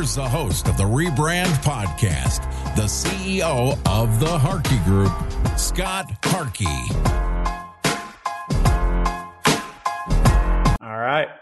Here's the host of the Rebrand Podcast, the CEO of the Harkey Group, Scott Harkey.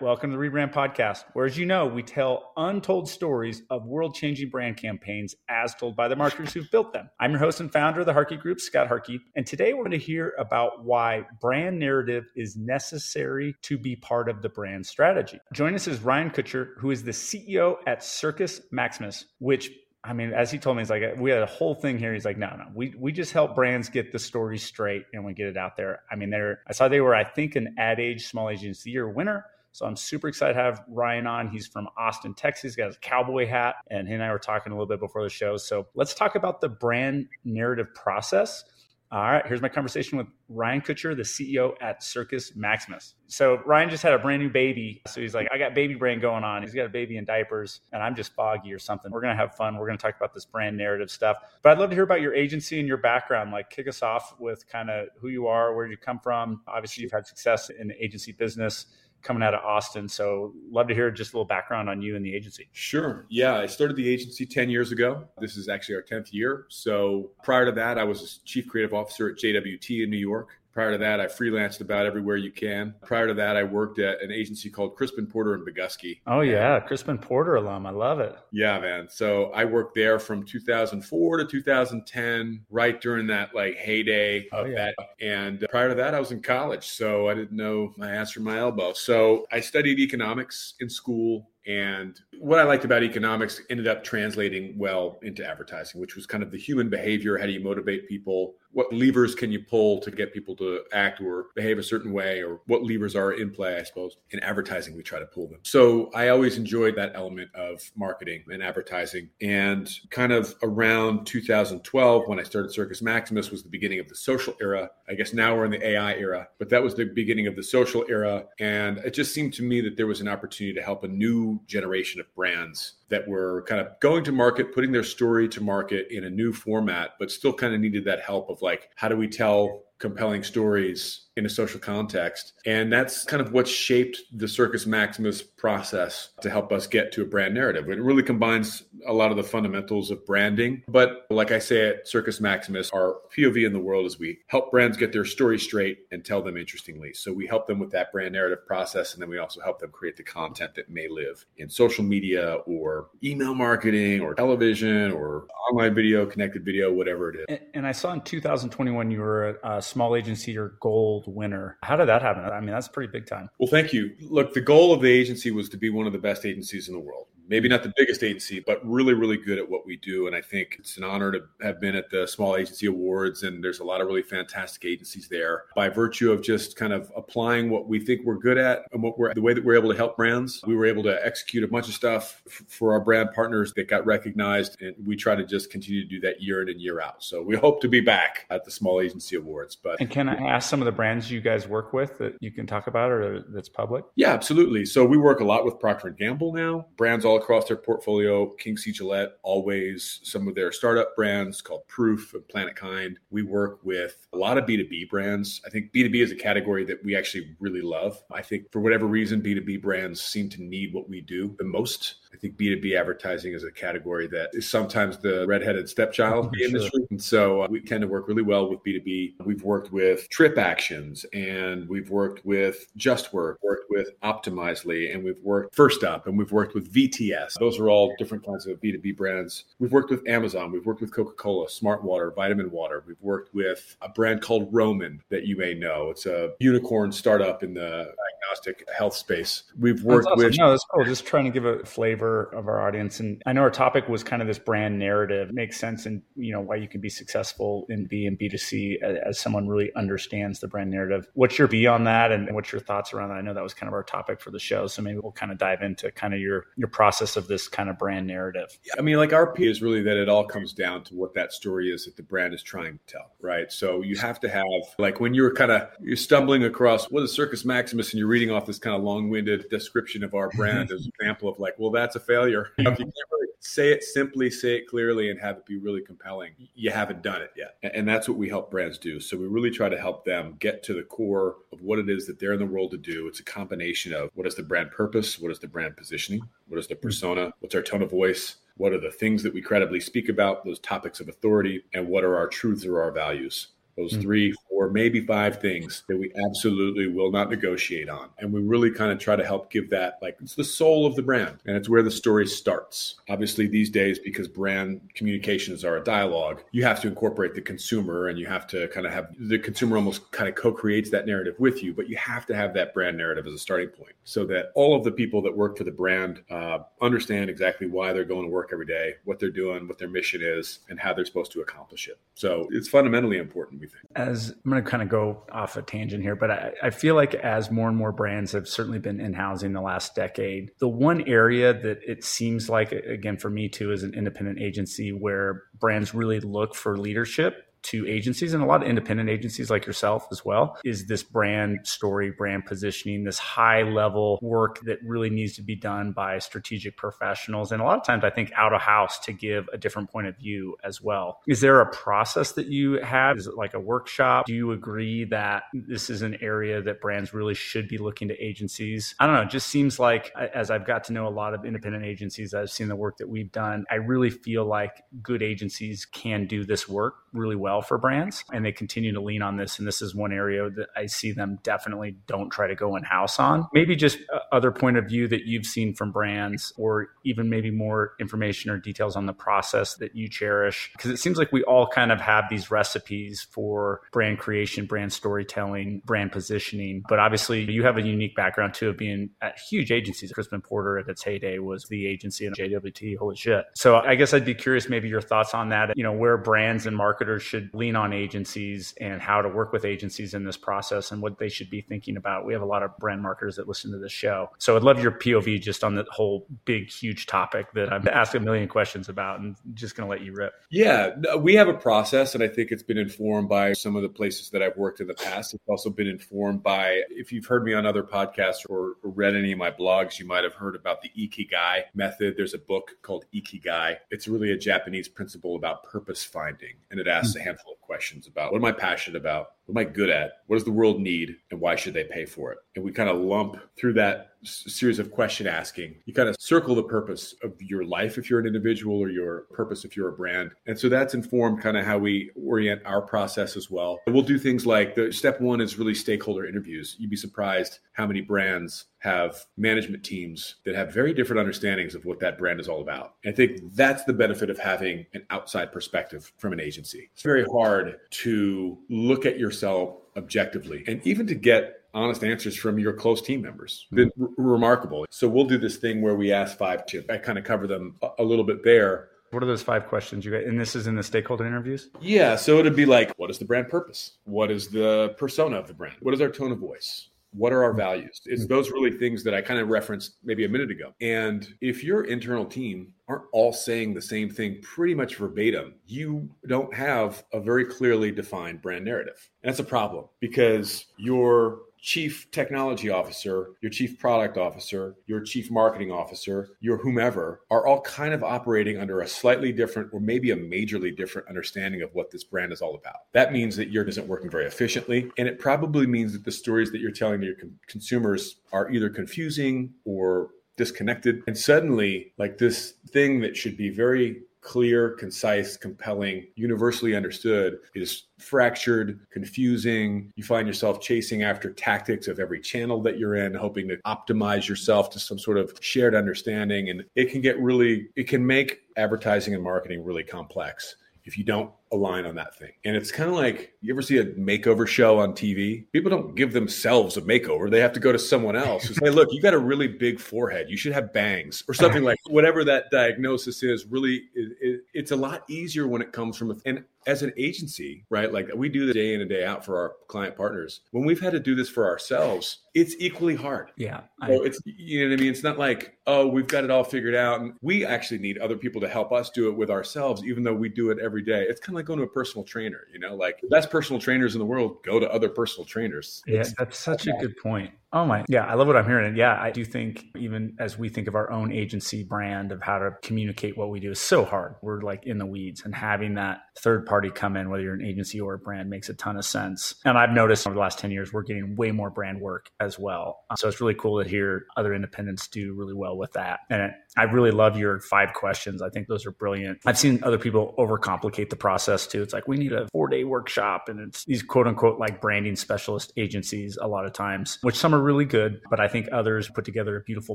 Welcome to the Rebrand Podcast, where, as you know, we tell untold stories of world changing brand campaigns as told by the marketers who've built them. I'm your host and founder of the Harkey Group, Scott Harkey, and today we're going to hear about why brand narrative is necessary to be part of the brand strategy. Join us is Ryan Kutscher, who is the CEO at Circus Maximus, which I mean, as he told me, he's like, we had a whole thing here. He's like, no, no, we we just help brands get the story straight and we get it out there. I mean, they're I saw they were, I think, an Ad Age Small Agency Year winner. So I'm super excited to have Ryan on. He's from Austin, Texas. He's got his cowboy hat, and he and I were talking a little bit before the show. So let's talk about the brand narrative process. All right, here's my conversation with Ryan Kutscher, the CEO at Circus Maximus. So Ryan just had a brand new baby. So he's like, I got baby brain going on. He's got a baby in diapers and I'm just foggy or something. We're going to have fun. We're going to talk about this brand narrative stuff. But I'd love to hear about your agency and your background. Like kick us off with kind of who you are, where you come from. Obviously you've had success in the agency business coming out of Austin. So love to hear just a little background on you and the agency. Sure. Yeah, I started the agency 10 years ago. This is actually our 10th year. So prior to that, I was chief creative officer at JWT in New York. Prior to that, I freelanced about everywhere you can. Prior to that, I worked at an agency called Crispin Porter and Bogusky. Oh yeah, Crispin Porter alum. I love it. Yeah, man. So I worked there from 2004 to 2010, right during that like heyday. Oh yeah. That. And uh, prior to that, I was in college, so I didn't know my ass from my elbow. So I studied economics in school and what I liked about economics ended up translating well into advertising, which was kind of the human behavior. How do you motivate people? What levers can you pull to get people to act or behave a certain way? Or what levers are in play, I suppose. In advertising, we try to pull them. So I always enjoyed that element of marketing and advertising. And kind of around 2012, when I started Circus Maximus, was the beginning of the social era. I guess now we're in the AI era, but that was the beginning of the social era. And it just seemed to me that there was an opportunity to help a new generation of brands that were kind of going to market, putting their story to market in a new format, but still kind of needed that help of like, how do we tell compelling stories in a social context. And that's kind of what shaped the Circus Maximus process to help us get to a brand narrative. It really combines a lot of the fundamentals of branding. But like I say at Circus Maximus, our POV in the world is we help brands get their story straight and tell them interestingly. So we help them with that brand narrative process. And then we also help them create the content that may live in social media or email marketing or television or online video, connected video, whatever it is. And, and I saw in 2021 you were a small agency or gold winner. How did that happen? I mean, that's pretty big time. Well, thank you. Look, the goal of the agency was to be one of the best agencies in the world maybe not the biggest agency, but really, really good at what we do. And I think it's an honor to have been at the Small Agency Awards. And there's a lot of really fantastic agencies there by virtue of just kind of applying what we think we're good at and what we're the way that we're able to help brands. We were able to execute a bunch of stuff f- for our brand partners that got recognized. And we try to just continue to do that year in and year out. So we hope to be back at the Small Agency Awards. But and can I ask some of the brands you guys work with that you can talk about or that's public? Yeah, absolutely. So we work a lot with Procter and Gamble now. Brands all across their portfolio. King C. Gillette, always some of their startup brands called Proof and Planet Kind. We work with a lot of B2B brands. I think B2B is a category that we actually really love. I think for whatever reason, B2B brands seem to need what we do the most. I think B2B advertising is a category that is sometimes the redheaded stepchild of the Sure. industry. And so uh, we tend to work really well with B2B. We've worked with TripActions and we've worked with Just Work, with Optimizely, and we've worked First Up and we've worked with VTS. Those are all different kinds of B2B brands. We've worked with Amazon, we've worked with Coca Cola, Smart Water, Vitamin Water. We've worked with a brand called Roman that you may know. It's a unicorn startup in the diagnostic health space. We've worked awesome. with. No, that's cool. Just trying to give a flavor of our audience. And I know our topic was kind of this brand narrative. It makes sense and you know why you can be successful in B and B2C as, as someone really understands the brand narrative. What's your B on that and what's your thoughts around that? I know that was kind of our topic for the show. So maybe we'll kind of dive into kind of your your process of this kind of brand narrative. Yeah, I mean, like our P is really that it all comes down to what that story is that the brand is trying to tell, right? So you have to have like when you're kind of you're stumbling across what is Circus Maximus and you're reading off this kind of long-winded description of our brand as an example of like, well, that's a failure. You can't really say it simply, say it clearly, and have it be really compelling, you haven't done it yet. And that's what we help brands do. So we really try to help them get to the core of what it is that they're in the world to do. It's a combination of what is the brand purpose, what is the brand positioning, what is the persona, what's our tone of voice, what are the things that we credibly speak about, those topics of authority, and what are our truths or our values. Those Mm. three, four, maybe five things that we absolutely will not negotiate on. And we really kind of try to help give that, like, it's the soul of the brand and it's where the story starts. Obviously, these days, because brand communications are a dialogue, you have to incorporate the consumer and you have to kind of have the consumer almost kind of co creates that narrative with you, but you have to have that brand narrative as a starting point so that all of the people that work for the brand uh, understand exactly why they're going to work every day, what they're doing, what their mission is, and how they're supposed to accomplish it. So it's fundamentally important, we think. As I'm going to kind of go off a tangent here, but I, I feel like as more and more brands have certainly been in housing the last decade, the one area that it seems like, again, for me too, as an independent agency where brands really look for leadership to agencies and a lot of independent agencies like yourself as well is this brand story, brand positioning, this high level work that really needs to be done by strategic professionals. And a lot of times I think out of house to give a different point of view as well. Is there a process that you have? Is it like a workshop? Do you agree that this is an area that brands really should be looking to agencies? I don't know. It just seems like as I've got to know a lot of independent agencies, I've seen the work that we've done. I really feel like good agencies can do this work really well for brands and they continue to lean on this and this is one area that i see them definitely don't try to go in house on. Maybe just other point of view that you've seen from brands or even maybe more information or details on the process that you cherish because it seems like we all kind of have these recipes for brand creation brand storytelling brand positioning. But obviously you have a unique background too of being at huge agencies. Crispin porter at its heyday was the agency in jwt holy shit. So i guess i'd be curious maybe your thoughts on that you know where brands and marketers should lean on agencies and how to work with agencies in this process and what they should be thinking about. We have a lot of brand marketers that listen to this show. So I'd love your POV just on the whole big, huge topic that I've asked a million questions about and just going to let you rip. Yeah, we have a process, and I think it's been informed by some of the places that I've worked in the past. It's also been informed by, if you've heard me on other podcasts or read any of my blogs, you might have heard about the Ikigai method. There's a book called Ikigai. It's really a Japanese principle about purpose finding, and it asks hmm. a handful questions about what am I passionate about? What am I good at? What does the world need? And why should they pay for it? And we kind of lump through that series of question asking. You kind of circle the purpose of your life if you're an individual or your purpose if you're a brand. And so that's informed kind of how we orient our process as well. And We'll do things like the step one is really stakeholder interviews. You'd be surprised how many brands have management teams that have very different understandings of what that brand is all about. And I think that's the benefit of having an outside perspective from an agency. It's very hard to look at yourself objectively and even to get honest answers from your close team members. Been mm-hmm. r- remarkable. So we'll do this thing where we ask five I kind of cover them a, a little bit there. What are those five questions you got? And this is in the stakeholder interviews? Yeah. So it'd be like, what is the brand purpose? What is the persona of the brand? What is our tone of voice? What are our values? It's mm-hmm. those really things that I kind of referenced maybe a minute ago. And if your internal team aren't all saying the same thing pretty much verbatim, you don't have a very clearly defined brand narrative. And that's a problem because your chief technology officer, your chief product officer, your chief marketing officer, your whomever are all kind of operating under a slightly different or maybe a majorly different understanding of what this brand is all about. That means that yours isn't working very efficiently. And it probably means that the stories that you're telling to your con- consumers are either confusing or disconnected. And suddenly, like this thing that should be very clear, concise, compelling, universally understood is fractured, confusing. You find yourself chasing after tactics of every channel that you're in, hoping to optimize yourself to some sort of shared understanding. And it can get really, it can make advertising and marketing really complex if you don't align on that thing. And it's kind of like you ever see a makeover show on TV? People don't give themselves a makeover. They have to go to someone else who say, look, you got a really big forehead. You should have bangs or something like whatever that diagnosis is. Really, it, it, it's a lot easier when it comes from, a, and as an agency, right? Like we do this day in and day out for our client partners. When we've had to do this for ourselves, it's equally hard. Yeah. So it's, you know what I mean? It's not like, oh, we've got it all figured out. And we actually need other people to help us do it with ourselves, even though we do it every day. It's kind of like going to a personal trainer, you know, like the best personal trainers in the world go to other personal trainers. Yeah, It's- that's such a good point. Oh my, yeah, I love what I'm hearing. Yeah, I do think even as we think of our own agency brand of how to communicate what we do is so hard. We're like in the weeds and having that third party come in, whether you're an agency or a brand makes a ton of sense. And I've noticed over the last 10 years, we're getting way more brand work as well. Um, so it's really cool to hear other independents do really well with that. And I really love your five questions. I think those are brilliant. I've seen other people overcomplicate the process too. It's like we need a four day workshop and it's these quote unquote like branding specialist agencies a lot of times, which some are really good, but I think others put together a beautiful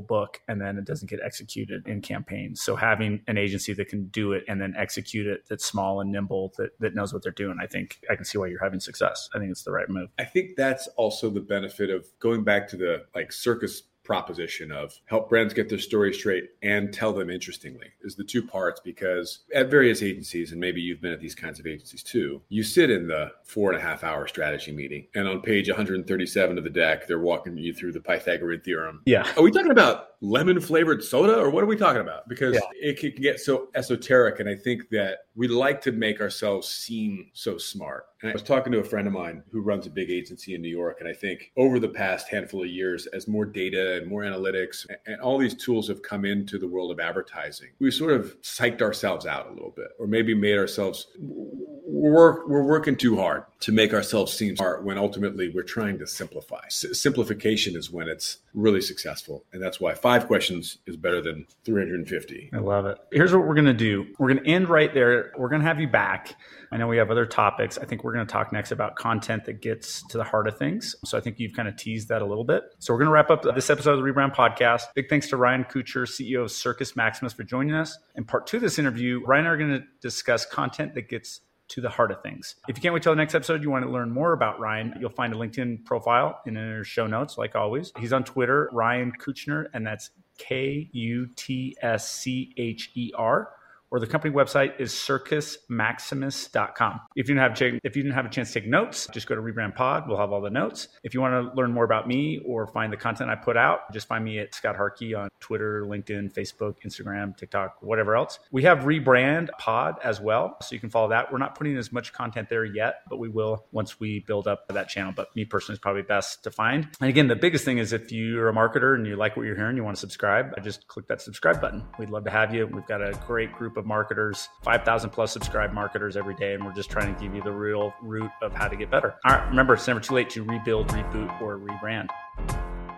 book and then it doesn't get executed in campaigns. So having an agency that can do it and then execute it that's small and nimble that, that knows what they're doing, I think I can see why you're having success. I think it's the right move. I think that's also the benefit of going back to the like circus proposition of help brands get their story straight and tell them interestingly is the two parts because at various agencies and maybe you've been at these kinds of agencies too you sit in the four and a half hour strategy meeting and on page 137 of the deck they're walking you through the pythagorean theorem Yeah. are we talking about lemon flavored soda or what are we talking about? Because Yeah. it can get so esoteric and i think that we like to make ourselves seem so smart. And i was talking to a friend of mine who runs a big agency in new york and i think over the past handful of years as more data and more analytics and- and all these tools have come into the world of advertising we sort of psyched ourselves out a little bit or maybe made ourselves we're, we're working too hard to make ourselves seem smart when ultimately we're trying to simplify. S- simplification is when it's really successful. And that's why five questions is better than 350. I love it. Here's what we're going to do. We're going to end right there. We're going to have you back. I know we have other topics. I think we're going to talk next about content that gets to the heart of things. So I think you've kind of teased that a little bit. So we're going to wrap up this episode of the Rebrand Podcast. Big thanks to Ryan Kutscher, CEO of Circus Maximus, for joining us. In part two of this interview, Ryan and I are going to discuss content that gets to the heart of things. If you can't wait till the next episode, you want to learn more about Ryan, you'll find a LinkedIn profile in our show notes, like always. He's on Twitter, Ryan Kutscher, and that's K U T S C H E R. Or the company website is circusmaximus.com. If you didn't have if you didn't have a chance to take notes, just go to Rebrand Pod. We'll have all the notes. If you want to learn more about me or find the content I put out, just find me at Scott Harkey on Twitter, LinkedIn, Facebook, Instagram, TikTok, whatever else. We have Rebrand Pod as well, so you can follow that. We're not putting as much content there yet, but we will once we build up that channel. But me personally is probably best to find. And again, the biggest thing is if you're a marketer and you like what you're hearing, you want to subscribe, just click that subscribe button. We'd love to have you. We've got a great group of marketers, 5,000 plus subscribed marketers every day, and we're just trying to give you the real root of how to get better. All right, remember, it's never too late to rebuild, reboot, or rebrand.